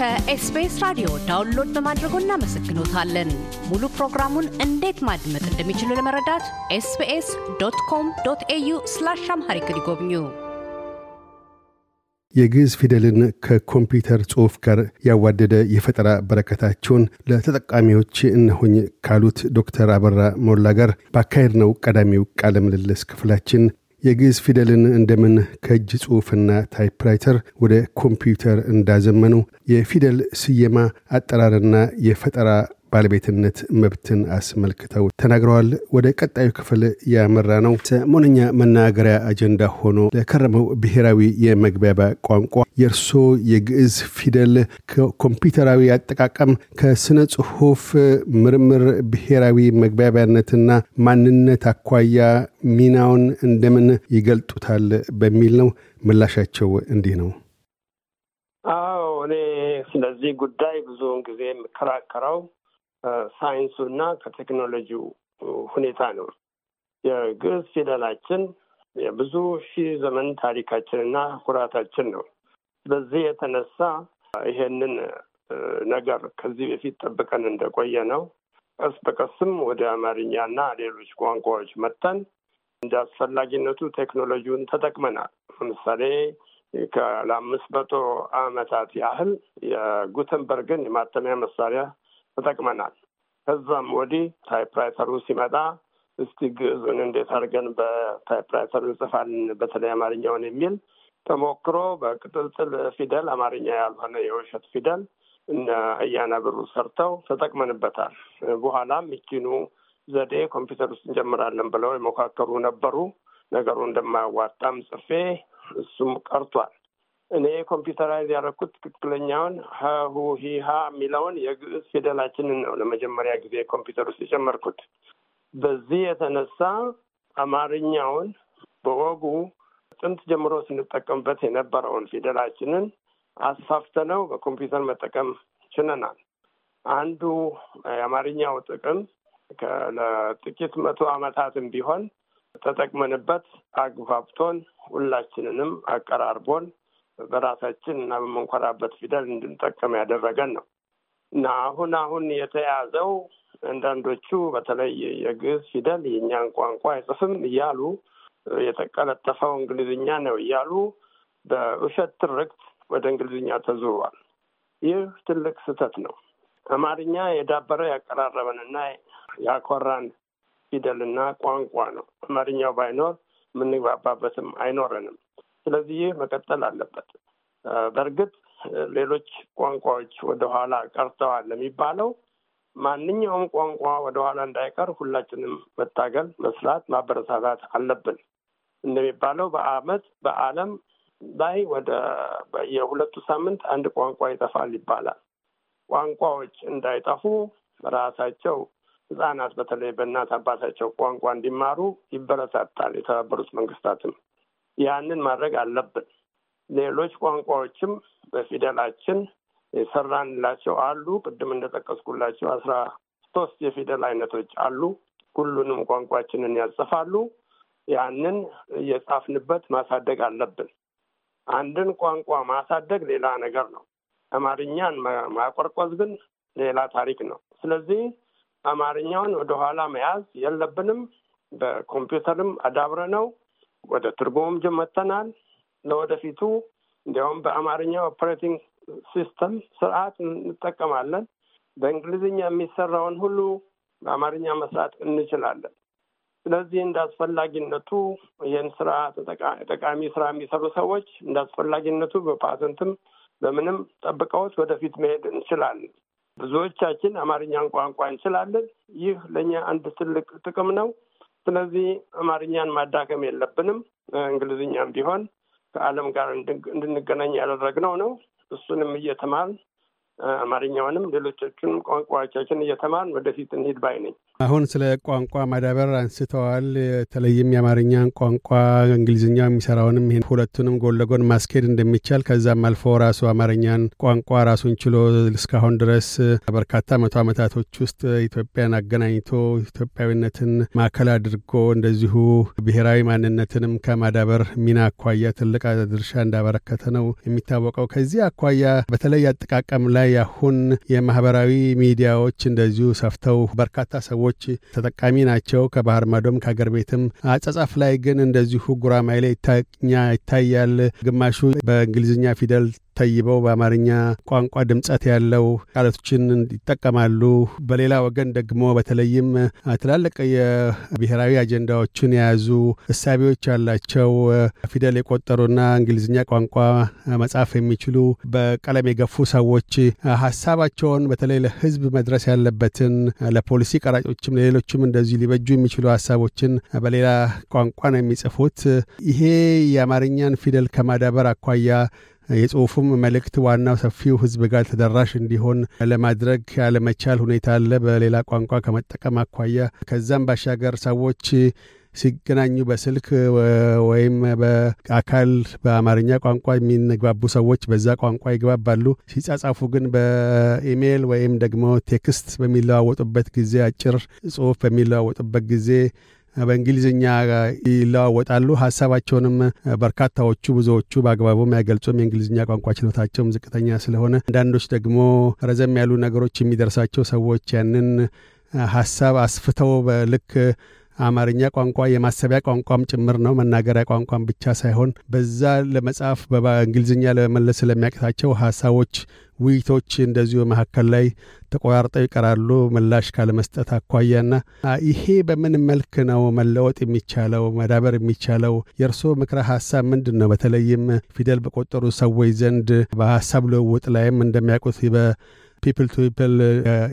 ከኤስቢኤስ ራዲዮ download በማድረጎ እናመሰግኖታለን። ሙሉ ፕሮግራሙን እንዴት ማድመጥ እንደሚችሉ ለመረዳት SBS dot com dot au slash Amharic ይጎብኙ። የግዕዝ ፊደልን ከኮምፒውተር ጽሑፍ ጋር ያዋደደ የፈጠራ በረከታቸውን ለተጠቃሚዎች እነሆኝ ካሉት ዶክተር አበራ ሞላ ጋር ባካሄድነው ቀዳሚው ቃለ ምልልስ ክፍላችን የግዕዝ ፊደልን እንደምን ከእጅ ጽሑፍና ታይፕራይተር ወደ ኮምፒውተር እንዳዘመኑ የፊደል ስየማ አጠራርና የፈጠራ ባለቤትነት መብትን አስመልክተው ተናግረዋል። ወደ ቀጣዩ ክፍል ያመራነው። ሰሞነኛ መናገሪያ አጀንዳ ሆኖ ለከረመው ብሔራዊ የመግባቢያ ቋንቋ የእርሶ የግዕዝ ፊደል ከኮምፒውተራዊ አጠቃቀም ከስነ ጽሑፍ ምርምር ብሔራዊ መግባቢያነትና ማንነት አኳያ ሚናውን እንደምን ይገልጡታል በሚል ነው። ምላሻቸው እንዲህ ነው። አዎ እኔ ስለዚህ ጉዳይ ብዙውን ጊዜ የምከራከረው ሳይንሱና ከቴክኖሎጂው ሁኔታ ነው። የግዕዝ ፊደላችን የብዙ ሺህ ዘመን ታሪካችንና ኩራታችን ነው። በዚህ የተነሳ ይሄንን ነገር ከዚህ በፊት ጠብቀን እንደቆየ ነው። ቀስ በቀስም ወደ አማርኛና ሌሎች ቋንቋዎች መጥተን እንደ አስፈላጊነቱ ቴክኖሎጂውን ተጠቅመናል። ለምሳሌ ለአምስት መቶ ዓመታት ያህል የጉተንበርግን የማተሚያ መሳሪያ ተጠቅመናል። ከዛም ወዲህ ታይፕራይተሩ ሲመጣ እስቲ ግዕዙን እንዴት አድርገን በታይፕራይተሩ እንጽፋለን በተለይ አማርኛውን የሚል ተሞክሮ በቅጥልጥል ፊደል አማርኛ ያልሆነ የውሸት ፊደል እነ እያና ብሩ ሰርተው ተጠቅመንበታል። በኋላም ይቺኑ ዘዴ ኮምፒውተር ውስጥ እንጀምራለን ብለው የሞካከሩ ነበሩ። ነገሩ እንደማያዋጣም ጽፌ እሱም ቀርቷል። እኔ computerize ያደረኩት ትክክለኛውን ሀሁ ሂሃ የሚለውን የግዕዝ ፊደላችንን ነው ለመጀመሪያ ጊዜ ኮምፒውተር ውስጥ የጨመርኩት። በዚህ የተነሳ አማርኛውን በወጉ ጥንት ጀምሮ ስንጠቀምበት የነበረውን ፊደላችንን አስፋፍተነው በኮምፒውተር መጠቀም ችለናል። አንዱ የአማርኛው ጥቅም ለጥቂት መቶ ዓመታትም ቢሆን ተጠቅመንበት አግባብቶን ሁላችንንም አቀራርቦን በራሳችን እና በምንኮራበት ፊደል እንድንጠቀም ያደረገን ነው እና አሁን አሁን የተያዘው አንዳንዶቹ በተለይ የግዕዝ ፊደል የእኛን ቋንቋ አይጽፍም እያሉ የተቀለጠፈው እንግሊዝኛ ነው እያሉ በውሸት ትርክት ወደ እንግሊዝኛ ተዙሯል። ይህ ትልቅ ስህተት ነው። አማርኛ የዳበረ ያቀራረበንና ያኮራን ፊደልና ቋንቋ ነው። አማርኛው ባይኖር የምንግባባበትም አይኖረንም። ስለዚህ ይህ መቀጠል አለበት። በእርግጥ ሌሎች ቋንቋዎች ወደኋላ ቀርተዋል የሚባለው ማንኛውም ቋንቋ ወደኋላ እንዳይቀር ሁላችንም መታገል፣ መስራት፣ ማበረታታት አለብን። እንደሚባለው በዓመት በዓለም ላይ ወደ የሁለቱ ሳምንት አንድ ቋንቋ ይጠፋል ይባላል። ቋንቋዎች እንዳይጠፉ ራሳቸው ህጻናት በተለይ በእናት አባታቸው ቋንቋ እንዲማሩ ይበረታታል የተባበሩት መንግስታትም ያንን ማድረግ አለብን። ሌሎች ቋንቋዎችም በፊደላችን የሰራንላቸው አሉ። ቅድም እንደጠቀስኩላቸው አስራ ሶስት የፊደል አይነቶች አሉ። ሁሉንም ቋንቋችንን ያጽፋሉ። ያንን እየጻፍንበት ማሳደግ አለብን። አንድን ቋንቋ ማሳደግ ሌላ ነገር ነው። አማርኛን ማቆርቆዝ ግን ሌላ ታሪክ ነው። ስለዚህ አማርኛውን ወደኋላ መያዝ የለብንም። በኮምፒውተርም አዳብረነው ወደ ትርጉሙም ጀመተናል። ለወደፊቱ እንዲያውም በአማርኛ operating system ስርዓት እንጠቀማለን። በእንግሊዝኛ የሚሰራውን ሁሉ በአማርኛ መስራት እንችላለን። ስለዚህ እንደ አስፈላጊነቱ ይህን ስራ ጠቃሚ ስራ የሚሰሩ ሰዎች እንደ አስፈላጊነቱ በፓተንትም በምንም ጠብቀውት ወደፊት መሄድ እንችላለን። ብዙዎቻችን አማርኛን ቋንቋ እንችላለን። ይህ ለእኛ አንድ ትልቅ ጥቅም ነው። ስለዚህ አማርኛን ማዳከም የለብንም። እንግሊዝኛም ቢሆን ከዓለም ጋር እንድንገናኝ ያደረግነው ነው። እሱንም እየተማርን አማርኛውንም ሌሎቻችንም ቋንቋዎቻችን እየተማርን ወደፊት እንሂድ ባይ ነኝ። አሁን ስለ ቋንቋ ማዳበር አንስተዋል። በተለይም የአማርኛን ቋንቋ እንግሊዝኛ የሚሰራውንም ይህን ሁለቱንም ጎን ለጎን ማስኬድ እንደሚቻል ከዛም አልፎ ራሱ አማርኛን ቋንቋ ራሱን ችሎ እስካሁን ድረስ በርካታ መቶ ዓመታቶች ውስጥ ኢትዮጵያን አገናኝቶ ኢትዮጵያዊነትን ማዕከል አድርጎ እንደዚሁ ብሔራዊ ማንነትንም ከማዳበር ሚና አኳያ ትልቅ ድርሻ እንዳበረከተ ነው የሚታወቀው። ከዚህ አኳያ በተለይ አጠቃቀም ላይ አሁን የማህበራዊ ሚዲያዎች እንደዚሁ ሰፍተው በርካታ ሰዎች ተጠቃሚ ናቸው። ከባህር ማዶም ከአገር ቤትም አጻጻፍ ላይ ግን እንደዚሁ ጉራማይሌ ይታኛ ይታያል። ግማሹ በእንግሊዝኛ ፊደል ተይበው በአማርኛ ቋንቋ ድምጸት ያለው ቃላቶችን ይጠቀማሉ። በሌላ ወገን ደግሞ በተለይም ትላልቅ የብሔራዊ አጀንዳዎችን የያዙ እሳቤዎች ያላቸው ፊደል የቆጠሩና እንግሊዝኛ ቋንቋ መጻፍ የሚችሉ በቀለም የገፉ ሰዎች ሀሳባቸውን በተለይ ለሕዝብ መድረስ ያለበትን ለፖሊሲ ቀራጮችም ለሌሎችም እንደዚሁ ሊበጁ የሚችሉ ሀሳቦችን በሌላ ቋንቋ ነው የሚጽፉት። ይሄ የአማርኛን ፊደል ከማዳበር አኳያ የጽሁፉም መልእክት ዋናው ሰፊው ህዝብ ጋር ተደራሽ እንዲሆን ለማድረግ ያለመቻል ሁኔታ አለ፣ በሌላ ቋንቋ ከመጠቀም አኳያ። ከዛም ባሻገር ሰዎች ሲገናኙ በስልክ ወይም በአካል በአማርኛ ቋንቋ የሚግባቡ ሰዎች በዛ ቋንቋ ይግባባሉ። ሲጻጻፉ ግን በኢሜይል ወይም ደግሞ text በሚለዋወጡበት ጊዜ፣ አጭር ጽሁፍ በሚለዋወጡበት ጊዜ በእንግሊዝኛ ይለዋወጣሉ። ሀሳባቸውንም በርካታዎቹ ብዙዎቹ በአግባቡም አይገልጹም። የእንግሊዝኛ ቋንቋ ችሎታቸውም ዝቅተኛ ስለሆነ አንዳንዶች ደግሞ ረዘም ያሉ ነገሮች የሚደርሳቸው ሰዎች ያንን ሀሳብ አስፍተው በልክ አማርኛ ቋንቋ የማሰቢያ ቋንቋም ጭምር ነው። መናገሪያ ቋንቋም ብቻ ሳይሆን በዛ ለመጻፍ በእንግሊዝኛ ለመመለስ ስለሚያቅታቸው ሀሳቦች፣ ውይይቶች እንደዚሁ መካከል ላይ ተቆራርጠው ይቀራሉ ምላሽ ካለመስጠት አኳያና ይሄ በምን መልክ ነው መለወጥ የሚቻለው መዳበር የሚቻለው? የእርስዎ ምክረ ሀሳብ ምንድን ነው? በተለይም ፊደል በቆጠሩ ሰዎች ዘንድ በሀሳብ ልውውጥ ላይም እንደሚያውቁት People to People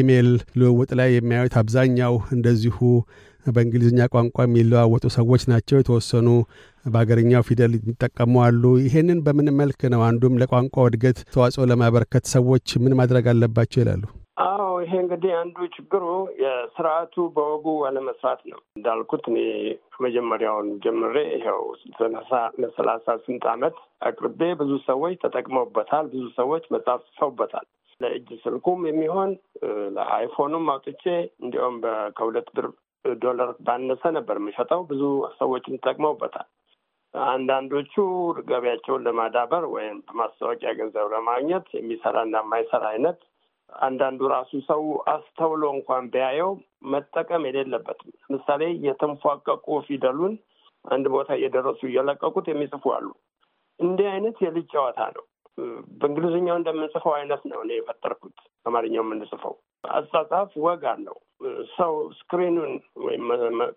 ኢሜይል ልውውጥ ላይ የሚያዩት አብዛኛው እንደዚሁ በእንግሊዝኛ ቋንቋ የሚለዋወጡ ሰዎች ናቸው። የተወሰኑ በሀገርኛው ፊደል የሚጠቀሙ አሉ። ይሄንን በምን መልክ ነው አንዱም ለቋንቋ እድገት ተዋጽኦ ለማበረከት ሰዎች ምን ማድረግ አለባቸው ይላሉ? አዎ ይሄ እንግዲህ አንዱ ችግሩ የስርዓቱ በወጉ አለመስራት ነው። እንዳልኩት እኔ መጀመሪያውን ጀምሬ ይኸው ለሰላሳ ስንት ዓመት አቅርቤ ብዙ ሰዎች ተጠቅመውበታል። ብዙ ሰዎች መጽሐፍ ጽፈውበታል። ለእጅ ስልኩም የሚሆን ለአይፎኑም አውጥቼ እንዲያውም ከሁለት ብር ዶላር ባነሰ ነበር የምሸጠው። ብዙ ሰዎችም ተጠቅመውበታል። አንዳንዶቹ ገቢያቸውን ለማዳበር ወይም በማስታወቂያ ገንዘብ ለማግኘት የሚሰራና የማይሰራ አይነት አንዳንዱ ራሱ ሰው አስተውሎ እንኳን ቢያየው መጠቀም የሌለበትም። ለምሳሌ የተንፏቀቁ ፊደሉን አንድ ቦታ እየደረሱ እየለቀቁት የሚጽፉ አሉ። እንዲህ አይነት የልጅ ጨዋታ ነው። በእንግሊዝኛው እንደምንጽፈው አይነት ነው እኔ የፈጠርኩት። አማርኛው የምንጽፈው አጻጻፍ ወግ አለው። ሰው ስክሪኑን ወይም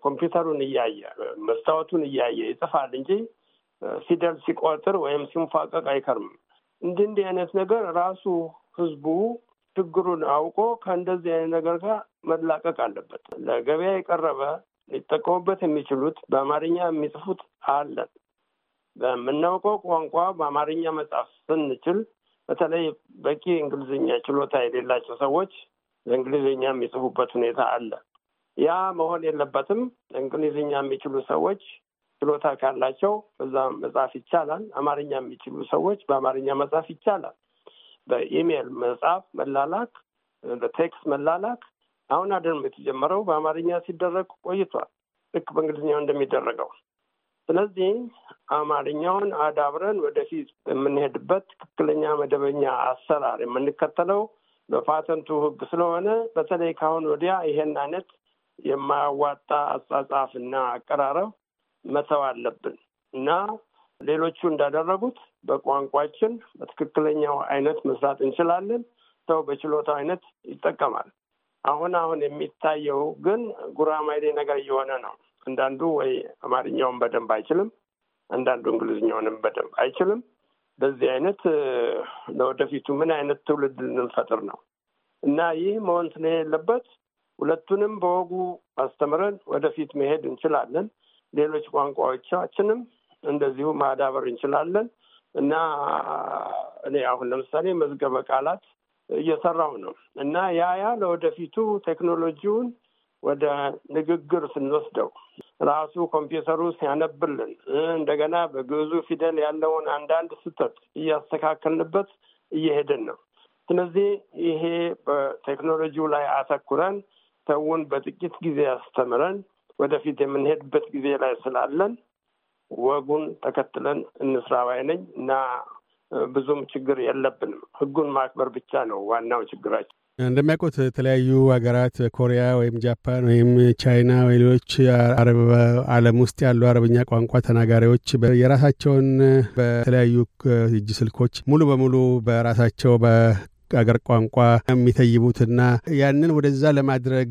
ኮምፒውተሩን እያየ መስታወቱን እያየ ይጽፋል እንጂ ፊደል ሲቆጥር ወይም ሲንፏቀቅ አይከርምም። እንዲህ እንዲህ አይነት ነገር ራሱ ህዝቡ ችግሩን አውቆ ከእንደዚህ አይነት ነገር ጋር መላቀቅ አለበት። ለገበያ የቀረበ ሊጠቀሙበት የሚችሉት በአማርኛ የሚጽፉት አለን። በምናውቀው ቋንቋ በአማርኛ መጻፍ ስንችል በተለይ በቂ እንግሊዝኛ ችሎታ የሌላቸው ሰዎች በእንግሊዝኛ የሚጽፉበት ሁኔታ አለ። ያ መሆን የለበትም። እንግሊዝኛ የሚችሉ ሰዎች ችሎታ ካላቸው በዛ መጻፍ ይቻላል። አማርኛ የሚችሉ ሰዎች በአማርኛ መጻፍ ይቻላል። በኢሜይል መጻፍ፣ መላላክ፣ በ text መላላክ አሁን አይደለም የተጀመረው። በአማርኛ ሲደረግ ቆይቷል፣ ልክ በእንግሊዝኛው እንደሚደረገው። ስለዚህ አማርኛውን አዳብረን ወደፊት የምንሄድበት ትክክለኛ መደበኛ አሰራር የምንከተለው በ patentኡ ሕግ ስለሆነ በተለይ ካሁን ወዲያ ይሄን አይነት የማያዋጣ አጻጻፍ እና አቀራረብ መተው አለብን እና ሌሎቹ እንዳደረጉት በቋንቋችን በትክክለኛው አይነት መስራት እንችላለን። ሰው በችሎታው አይነት ይጠቀማል። አሁን አሁን የሚታየው ግን ጉራማይሌ ነገር እየሆነ ነው። አንዳንዱ ወይ አማርኛውን በደንብ አይችልም፣ አንዳንዱ እንግሊዝኛውንም በደንብ አይችልም። በዚህ አይነት ለወደፊቱ ምን አይነት ትውልድ ልንፈጥር ነው? እና ይህ መሆን ስለሌለበት ሁለቱንም በወጉ አስተምረን ወደፊት መሄድ እንችላለን። ሌሎች ቋንቋዎቻችንም እንደዚሁ ማዳበር እንችላለን እና እኔ አሁን ለምሳሌ መዝገበ ቃላት እየሰራው ነው እና ያ ያ ለወደፊቱ ቴክኖሎጂውን ወደ ንግግር ስንወስደው ራሱ ኮምፒውተሩ ሲያነብልን እንደገና በግዕዙ ፊደል ያለውን አንዳንድ ስህተት እያስተካከልንበት እየሄድን ነው። ስለዚህ ይሄ በቴክኖሎጂው ላይ አተኩረን ሰውን በጥቂት ጊዜ አስተምረን ወደፊት የምንሄድበት ጊዜ ላይ ስላለን ወጉን ተከትለን እንስራ ባይ ነኝ እና ብዙም ችግር የለብንም። ሕጉን ማክበር ብቻ ነው ዋናው ችግራችን። እንደሚያውቁት የተለያዩ ሀገራት ኮሪያ ወይም ጃፓን ወይም ቻይና ወይ ሌሎች አረብ ዓለም ውስጥ ያሉ አረብኛ ቋንቋ ተናጋሪዎች የራሳቸውን በተለያዩ እጅ ስልኮች ሙሉ በሙሉ በራሳቸው አገር ቋንቋ የሚተይቡትና ያንን ወደዛ ለማድረግ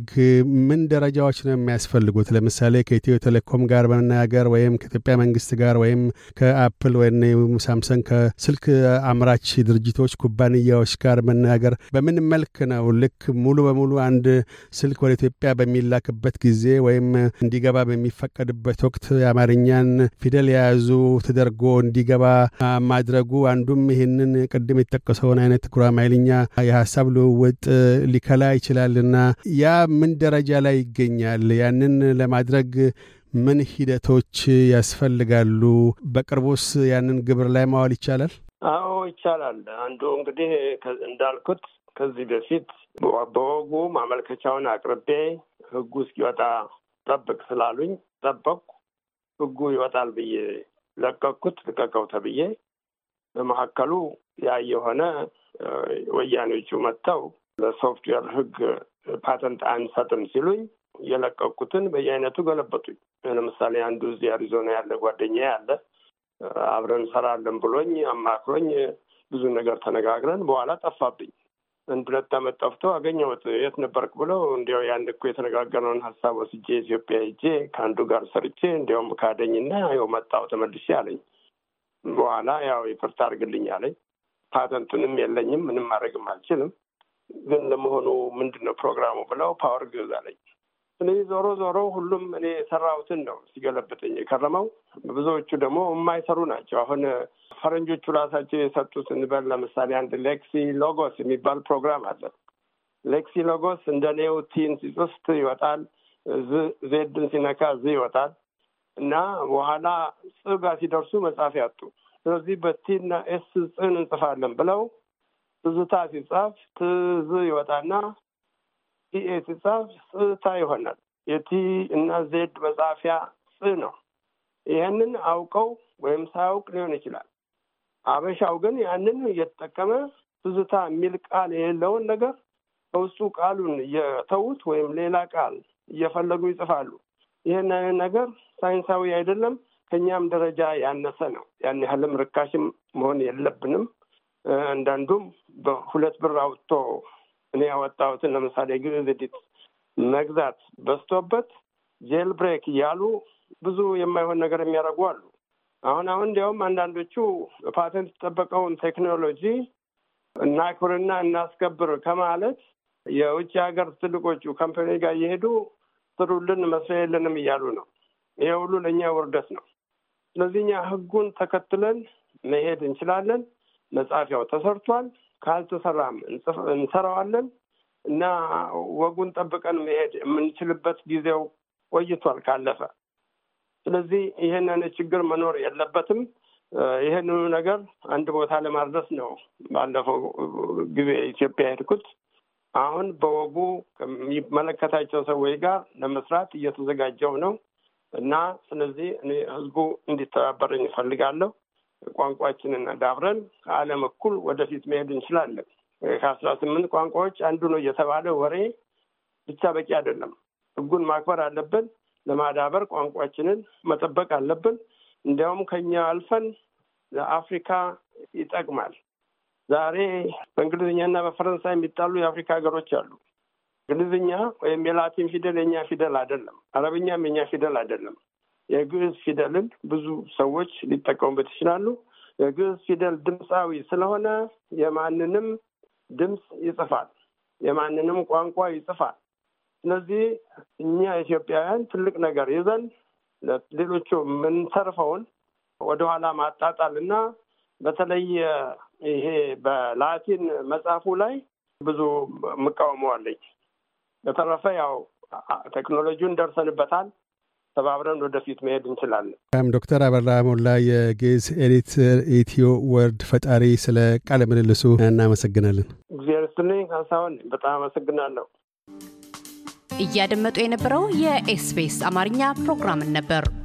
ምን ደረጃዎች ነው የሚያስፈልጉት? ለምሳሌ ከኢትዮ ቴሌኮም ጋር መነጋገር ወይም ከኢትዮጵያ መንግስት ጋር ወይም ከአፕል ወይም ሳምሰንግ ከስልክ አምራች ድርጅቶች ኩባንያዎች ጋር መነጋገር በምን መልክ ነው ልክ ሙሉ በሙሉ አንድ ስልክ ወደ ኢትዮጵያ በሚላክበት ጊዜ ወይም እንዲገባ በሚፈቀድበት ወቅት የአማርኛን ፊደል የያዙ ተደርጎ እንዲገባ ማድረጉ አንዱም ይህንን ቅድም የተጠቀሰውን አይነት ጉራማይልኛ የሀሳብ ልውውጥ ሊከላ ይችላልና ያ ምን ደረጃ ላይ ይገኛል? ያንን ለማድረግ ምን ሂደቶች ያስፈልጋሉ? በቅርቡስ ያንን ግብር ላይ ማዋል ይቻላል? አዎ ይቻላል። አንዱ እንግዲህ እንዳልኩት ከዚህ በፊት በወጉ ማመልከቻውን አቅርቤ ሕጉ እስኪወጣ ጠብቅ ስላሉኝ ጠበቅኩ። ሕጉ ይወጣል ብዬ ለቀኩት። ልቀቀው ተብዬ በመካከሉ ያ የሆነ ወያኔዎቹ መጥተው ለሶፍትዌር ህግ ፓተንት አንሰጥም ሲሉኝ የለቀኩትን በየአይነቱ ገለበጡኝ። ለምሳሌ አንዱ እዚህ አሪዞና ያለ ጓደኛ ያለ አብረን እንሰራለን ብሎኝ አማክሮኝ ብዙ ነገር ተነጋግረን በኋላ ጠፋብኝ። አንድ ሁለት ዓመት ጠፍቶ አገኘሁት። የት ነበርክ ብለው እንዲያው ያን እኮ የተነጋገረውን ሀሳብ ወስጄ ኢትዮጵያ ሄጄ ከአንዱ ጋር ሰርቼ እንዲያውም ካደኝና ያው መጣሁ ተመልሼ አለኝ። በኋላ ያው ይቅርታ አድርግልኝ አለኝ። ፓተንቱንም የለኝም ምንም ማድረግም አልችልም። ግን ለመሆኑ ምንድን ነው ፕሮግራሙ ብለው ፓወር ግዕዝ አለኝ። ስለዚህ ዞሮ ዞሮ ሁሉም እኔ የሰራሁትን ነው ሲገለብጠኝ የከረመው። ብዙዎቹ ደግሞ የማይሰሩ ናቸው። አሁን ፈረንጆቹ ራሳቸው የሰጡት እንበል ለምሳሌ አንድ Lexilogos የሚባል ፕሮግራም አለ። Lexilogos እንደ እኔው T ን ሲጽፍ ይወጣል፣ Z ን ሲነካ ዝ ይወጣል እና በኋላ ጽ ሲደርሱ መጻፍ ያጡ ስለዚህ በ T ና S ጽን እንጽፋለን ብለው ትዝታ ሲጻፍ ትዝ ይወጣና T A ሲጻፍ ጽታ ይሆናል። የቲ እና ዜድ መጻፊያ ጽ ነው። ይህንን አውቀው ወይም ሳያውቅ ሊሆን ይችላል። አበሻው ግን ያንን እየተጠቀመ ትዝታ የሚል ቃል የሌለውን ነገር ከውስጡ ቃሉን እየተዉት ወይም ሌላ ቃል እየፈለጉ ይጽፋሉ። ይህን ነገር ሳይንሳዊ አይደለም። ከኛም ደረጃ ያነሰ ነው። ያን ያህልም ርካሽም መሆን የለብንም። አንዳንዱም በሁለት ብር አውጥቶ እኔ ያወጣሁትን ለምሳሌ ግዕዝ Edit መግዛት በዝቶበት jailbreak እያሉ ብዙ የማይሆን ነገር የሚያደርጉ አሉ። አሁን አሁን እንዲያውም አንዳንዶቹ ፓተንት የተጠበቀውን ቴክኖሎጂ እናክብርና እናስከብር ከማለት የውጭ ሀገር ትልቆቹ company ጋር እየሄዱ ስሩልን መስሪያ የለንም እያሉ ነው። ይሄ ሁሉ ለእኛ ውርደት ነው። ስለዚህ እኛ ህጉን ተከትለን መሄድ እንችላለን። መጻፊያው ተሰርቷል። ካልተሰራም እንሰራዋለን እና ወጉን ጠብቀን መሄድ የምንችልበት ጊዜው ቆይቷል ካለፈ። ስለዚህ ይህንን ችግር መኖር የለበትም። ይህንኑ ነገር አንድ ቦታ ለማድረስ ነው ባለፈው ጊዜ ኢትዮጵያ ሄድኩት። አሁን በወጉ ከሚመለከታቸው ሰዎች ጋር ለመስራት እየተዘጋጀው ነው እና ስለዚህ ህዝቡ እንዲተባበረኝ እፈልጋለሁ። ቋንቋችንን አዳብረን ከዓለም እኩል ወደፊት መሄድ እንችላለን። ከአስራ ስምንት ቋንቋዎች አንዱ ነው እየተባለ ወሬ ብቻ በቂ አይደለም። ህጉን ማክበር አለብን። ለማዳበር ቋንቋችንን መጠበቅ አለብን። እንዲያውም ከኛ አልፈን ለአፍሪካ ይጠቅማል። ዛሬ በእንግሊዝኛና በፈረንሳይ የሚጣሉ የአፍሪካ ሀገሮች አሉ። እንግሊዝኛ ወይም የላቲን ፊደል የኛ ፊደል አይደለም። አረብኛም የኛ ፊደል አይደለም። የግዕዝ ፊደልን ብዙ ሰዎች ሊጠቀሙበት ይችላሉ። የግዕዝ ፊደል ድምፃዊ ስለሆነ የማንንም ድምፅ ይጽፋል፣ የማንንም ቋንቋ ይጽፋል። ስለዚህ እኛ ኢትዮጵያውያን ትልቅ ነገር ይዘን ሌሎቹ የምንተርፈውን ወደኋላ ማጣጣል እና በተለይ ይሄ በላቲን መጽሐፉ ላይ ብዙ አለኝ። በተረፈ ያው ቴክኖሎጂውን ደርሰንበታል። ተባብረን ወደፊት መሄድ እንችላለን። ዶክተር አበራ ሞላ የግዕዝ ኤዲት ኢትዮ ወርድ ፈጣሪ፣ ስለ ቃለ ምልልሱ እናመሰግናለን። እግዚአብሔር ይስጥልኝ ካሳሁን፣ በጣም አመሰግናለሁ። እያደመጡ የነበረው የኤስቢኤስ አማርኛ ፕሮግራምን ነበር።